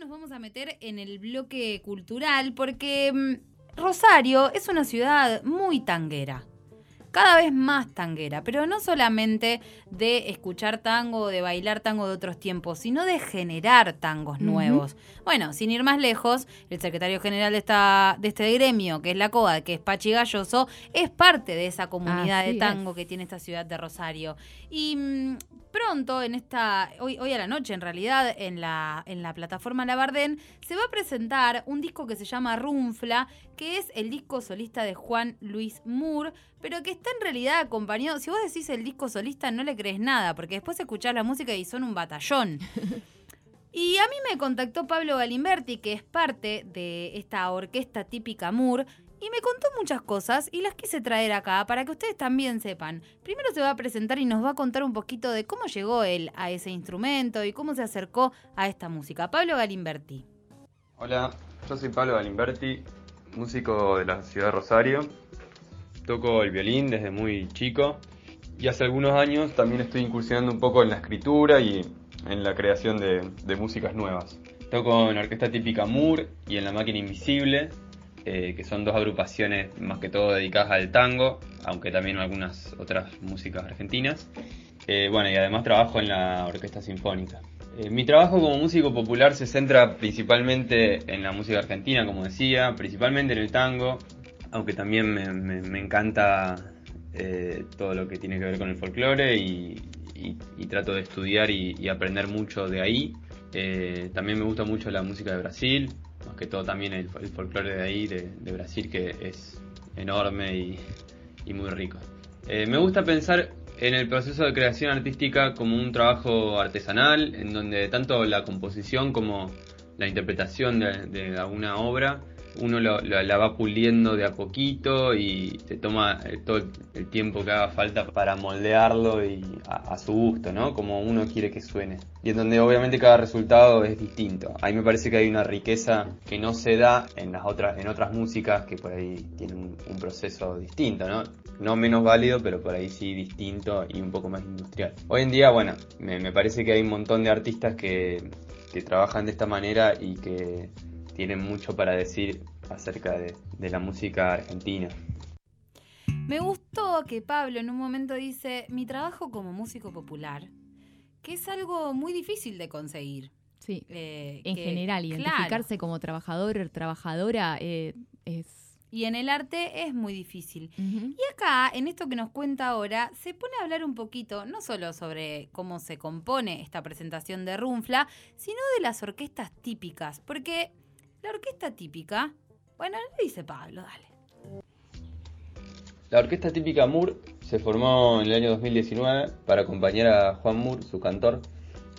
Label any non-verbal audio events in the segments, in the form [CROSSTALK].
nos vamos a meter en el bloque cultural porque mm, Rosario es una ciudad muy tanguera cada vez más tanguera, pero no solamente de escuchar tango o de bailar tango de otros tiempos, sino de generar tangos nuevos. Bueno, sin ir más lejos, el secretario general de, esta, de este gremio, que es la COA, que es Pachi Galloso, es parte de esa comunidad de tango que tiene esta ciudad de Rosario. Y mm, pronto, en esta, hoy, hoy a la noche en realidad, en la, en la plataforma Labardén, se va a presentar un disco que se llama Runfla, que es el disco solista de Juan Luis Moore, pero que está en realidad acompañado. Si vos decís el disco solista, no le crees nada, porque después escuchás la música y son un batallón. [LAUGHS] Y a mí me contactó Pablo Galimberti, que es parte de esta orquesta típica Moore, y me contó muchas cosas y las quise traer acá para que ustedes también sepan. Primero se va a presentar y nos va a contar un poquito de cómo llegó él a ese instrumento y cómo se acercó a esta música. Pablo Galimberti. Hola, yo soy Pablo Galimberti, músico de la ciudad de Rosario. Toco el violín desde muy chico y hace algunos años también estoy incursionando un poco en la escritura y en la creación de, de músicas nuevas. Toco en la orquesta típica Moore y en la máquina invisible eh, que son dos agrupaciones más que todo dedicadas al tango, aunque también algunas otras músicas argentinas. Eh, bueno, y además trabajo en la Orquesta Sinfónica. Eh, mi trabajo como músico popular se centra principalmente en la música argentina, como decía, principalmente en el tango, aunque también me, encanta todo lo que tiene que ver con el folclore y, trato de estudiar y, aprender mucho de ahí. también me gusta mucho la música de Brasil, más que todo también el, folclore de ahí, de, Brasil, que es enorme y, muy rico. Eh, me gusta pensar en el proceso de creación artística como un trabajo artesanal, en donde tanto la composición como la interpretación de, de alguna obra uno la va puliendo de a poquito y te toma eh, todo el tiempo que haga falta para moldearlo y a, su gusto, ¿no? Como uno quiere que suene. Y en donde obviamente cada resultado es distinto. A mí me parece que hay una riqueza que no se da en las otras, en otras músicas que por ahí tienen un, proceso distinto, ¿no? No menos válido, pero por ahí sí distinto y un poco más industrial. Hoy en día, bueno, me, me parece que hay un montón de artistas que, que trabajan de esta manera y que tienen mucho para decir acerca de, la música argentina. Me gustó que Pablo en un momento dice, mi trabajo como músico popular, que es algo muy difícil de conseguir. Sí, eh, en general, identificarse como trabajador, trabajadora eh, es... Y en el arte es muy difícil. Y acá, en esto que nos cuenta ahora, se pone a hablar un poquito, no solo sobre cómo se compone esta presentación de Runfla, sino de las orquestas típicas, porque la orquesta típica. Bueno, le dice Pablo, dale. La orquesta típica Moore se formó en el año 2019 para acompañar a Juan Moore, su cantor,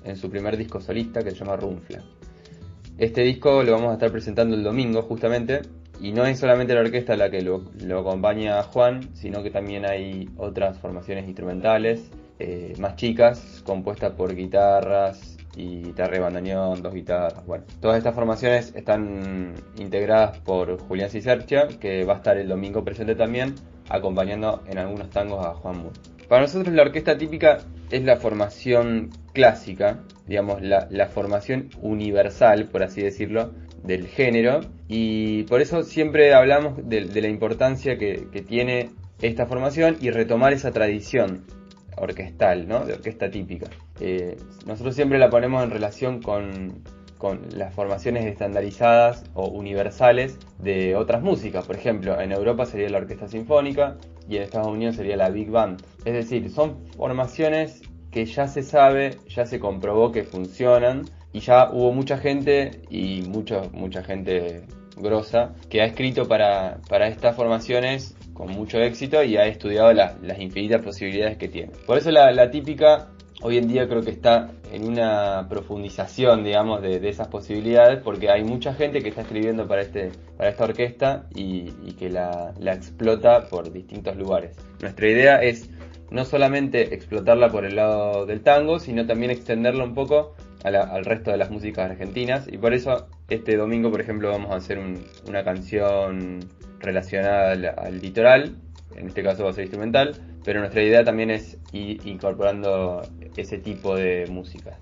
en su primer disco solista que se llama Runfla. Este disco lo vamos a estar presentando el domingo justamente y no es solamente la orquesta la que lo, acompaña a Juan, sino que también hay otras formaciones instrumentales eh, más chicas, compuestas por guitarras, y guitarra bandoneón, dos guitarras. Bueno, todas estas formaciones están integradas por Julián Cicercia, que va a estar el domingo presente también, acompañando en algunos tangos a Juan Moore. Para nosotros la orquesta típica es la formación clásica, digamos, la, formación universal, por así decirlo, del género, y por eso siempre hablamos de, la importancia que, que tiene esta formación y retomar esa tradición orquestal, ¿no? De orquesta típica. Eh, nosotros siempre la ponemos en relación con, las formaciones estandarizadas o universales de otras músicas. Por ejemplo, en Europa sería la orquesta sinfónica y en Estados Unidos sería la Big Band. Es decir, son formaciones que ya se sabe, ya se comprobó que funcionan y ya hubo mucha gente y mucho, mucha gente grosa que ha escrito para, para estas formaciones con mucho éxito y ha estudiado las infinitas posibilidades que tiene. Por eso la, típica hoy en día creo que está en una profundización, digamos, de, esas posibilidades, porque hay mucha gente que está escribiendo para, este, esta orquesta y, que la, explota por distintos lugares. Nuestra idea es no solamente explotarla por el lado del tango, sino también extenderla un poco al resto de las músicas argentinas, y por eso este domingo, por ejemplo, vamos a hacer una canción relacionada al, litoral, en este caso va a ser instrumental, pero nuestra idea también es ir incorporando ese tipo de música.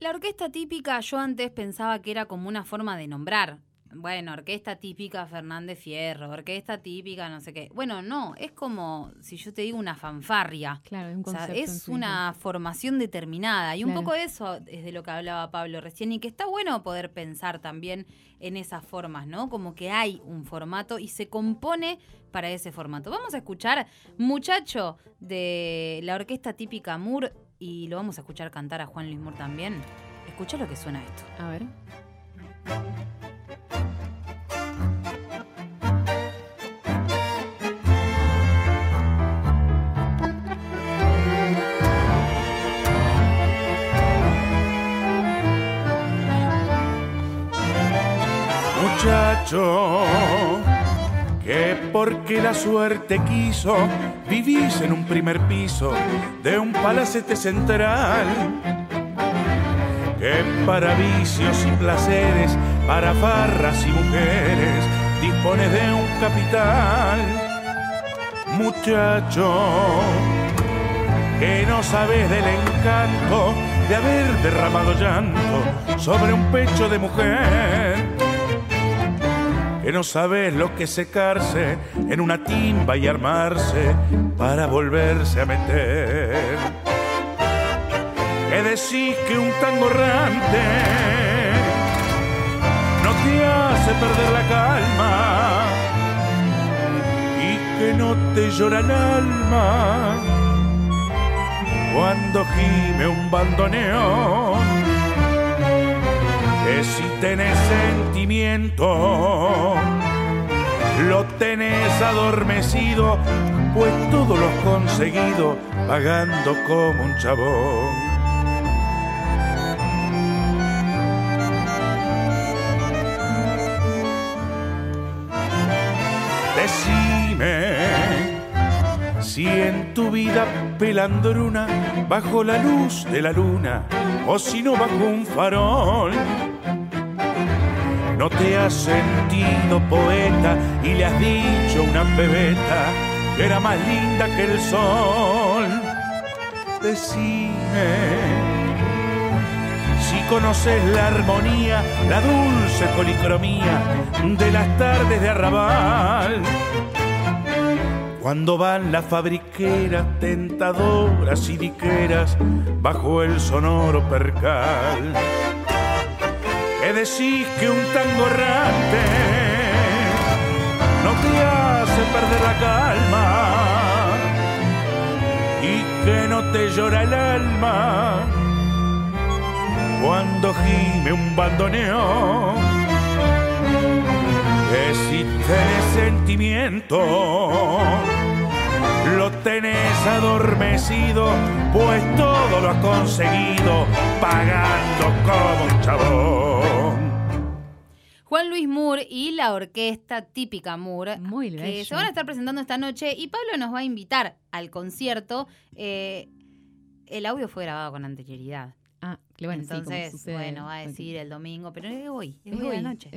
La orquesta típica yo antes pensaba que era como una forma de nombrar bueno, orquesta típica Fernández Fierro, orquesta típica no sé qué. Bueno, no, es como si yo te digo una fanfarria. Claro, es un concepto. es una formación determinada. Y un poco eso es de lo que hablaba Pablo recién y que está bueno poder pensar también en esas formas, ¿no? Como que hay un formato y se compone para ese formato. Vamos a escuchar Muchacho de la orquesta típica Moore y lo vamos a escuchar cantar a Juan Luis Moore también. Escucha lo que suena esto. A ver. Muchacho que porque la suerte quiso vivís en un primer piso de un palacete central que para vicios y placeres, para farras y mujeres dispone de un capital. Muchacho que no sabes del encanto de haber derramado llanto sobre un pecho de mujer que no sabes lo que secarse en una timba y armarse para volverse a meter. Que decís que un tango errante no te hace perder la calma y que no te llora el alma cuando gime un bandoneón que si tenés sentimiento, lo tenés adormecido, pues todo lo has conseguido pagando como un chabón. Si en tu vida pelandruna, bajo la luz de la luna, o si no bajo un farol, no te has sentido poeta y le has dicho una pebeta que era más linda que el sol. Decime si conoces la armonía, la dulce policromía de las tardes de arrabal. Cuando van las fabriqueras tentadoras y diqueras bajo el sonoro percal que decís que un tango errante no te hace perder la calma y que no te llora el alma cuando gime un bandoneón. Que si tenés sentimiento, lo tenés adormecido, pues todo lo has conseguido pagando como un chabón. Juan Luis Moore y la orquesta típica Moore, Muy que se van a estar presentando esta noche y Pablo nos va a invitar al concierto. Eh, el audio fue grabado con anterioridad. Ah, bueno, entonces, bueno, va a decir el domingo, pero es hoy, es, hoy, la noche.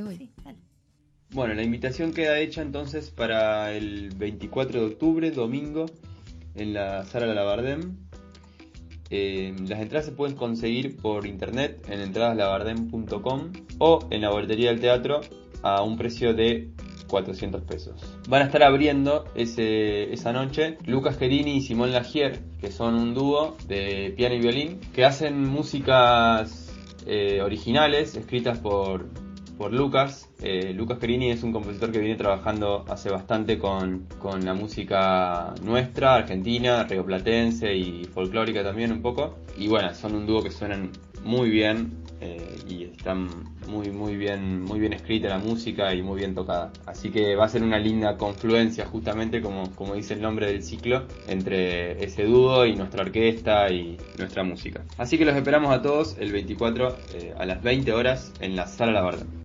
Bueno, la invitación queda hecha entonces para el 24 de octubre, domingo, en la Sala Labardem. Eh, las entradas se pueden conseguir por internet en entradaslabardem.com o en la boletería del teatro a un precio de 400 pesos. Van a estar abriendo ese, esa noche Lucas Gerini y Simón Lagier, que son un dúo de piano y violín, que hacen músicas eh, originales escritas por, por Lucas. Eh, Lucas Perini es un compositor que viene trabajando hace bastante con, la música nuestra, argentina, rioplatense y folclórica también un poco. Y bueno, son un dúo que suenan muy bien eh, y están muy muy bien muy bien escrita la música y muy bien tocada. Así que va a ser una linda confluencia justamente como, como dice el nombre del ciclo entre ese dúo y nuestra orquesta y nuestra música. Así que los esperamos a todos el 24 eh, a las 20 horas en la Sala La Barda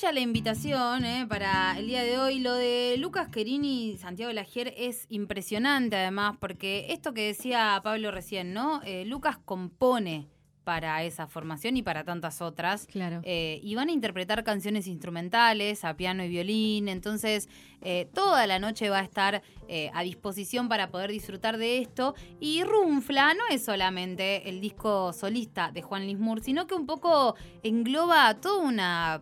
hecha la invitación eh, para el día de hoy. Lo de Lucas Querini y Santiago Lagier es impresionante además, porque esto que decía Pablo recién, ¿no? Eh, Lucas compone para esa formación y para tantas otras. Claro. Eh, y van a interpretar canciones instrumentales a piano y violín. Entonces, eh, toda la noche va a estar eh, a disposición para poder disfrutar de esto. Y Runfla no es solamente el disco solista de Juan Lismur, sino que un poco engloba toda una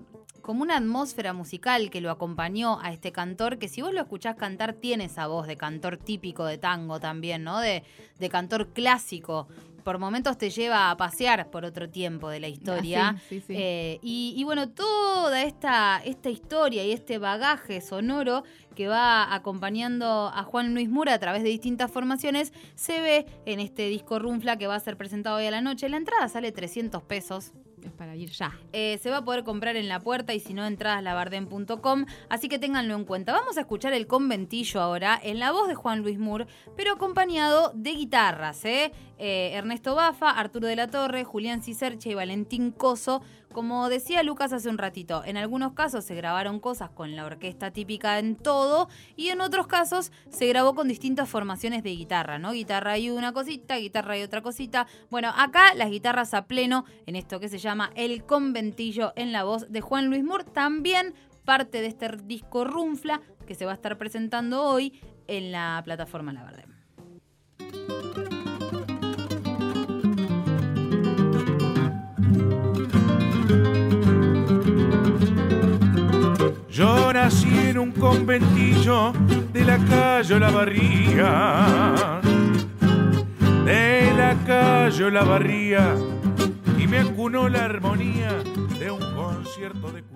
como una atmósfera musical que lo acompañó a este cantor, que si vos lo escuchás cantar, tiene esa voz de cantor típico de tango también, ¿no? De, de cantor clásico por momentos te lleva a pasear por otro tiempo de la historia. Ah, eh, y, bueno, toda esta, esta historia y este bagaje sonoro que va acompañando a Juan Luis Mura a través de distintas formaciones se ve en este disco Runfla que va a ser presentado hoy a la noche. La entrada sale 300 pesos, es para ir ya. Eh, se va a poder comprar en la puerta y si no, entradas labarden.com. Así que ténganlo en cuenta. Vamos a escuchar el conventillo ahora en la voz de Juan Luis Moore, pero acompañado de guitarras. ¿eh? Eh, Ernesto Bafa, Arturo de la Torre, Julián Cicerche y Valentín Coso como decía Lucas hace un ratito, en algunos casos se grabaron cosas con la orquesta típica en todo y en otros casos se grabó con distintas formaciones de guitarra, ¿no? Guitarra y una cosita, guitarra y otra cosita. Bueno, acá las guitarras a pleno en esto que se llama El Conventillo en la voz de Juan Luis Moore, también parte de este disco Runfla que se va a estar presentando hoy en la plataforma La Verde. Un conventillo de la calle La Barría, de la calle La Barría, y me acunó la armonía de un concierto de.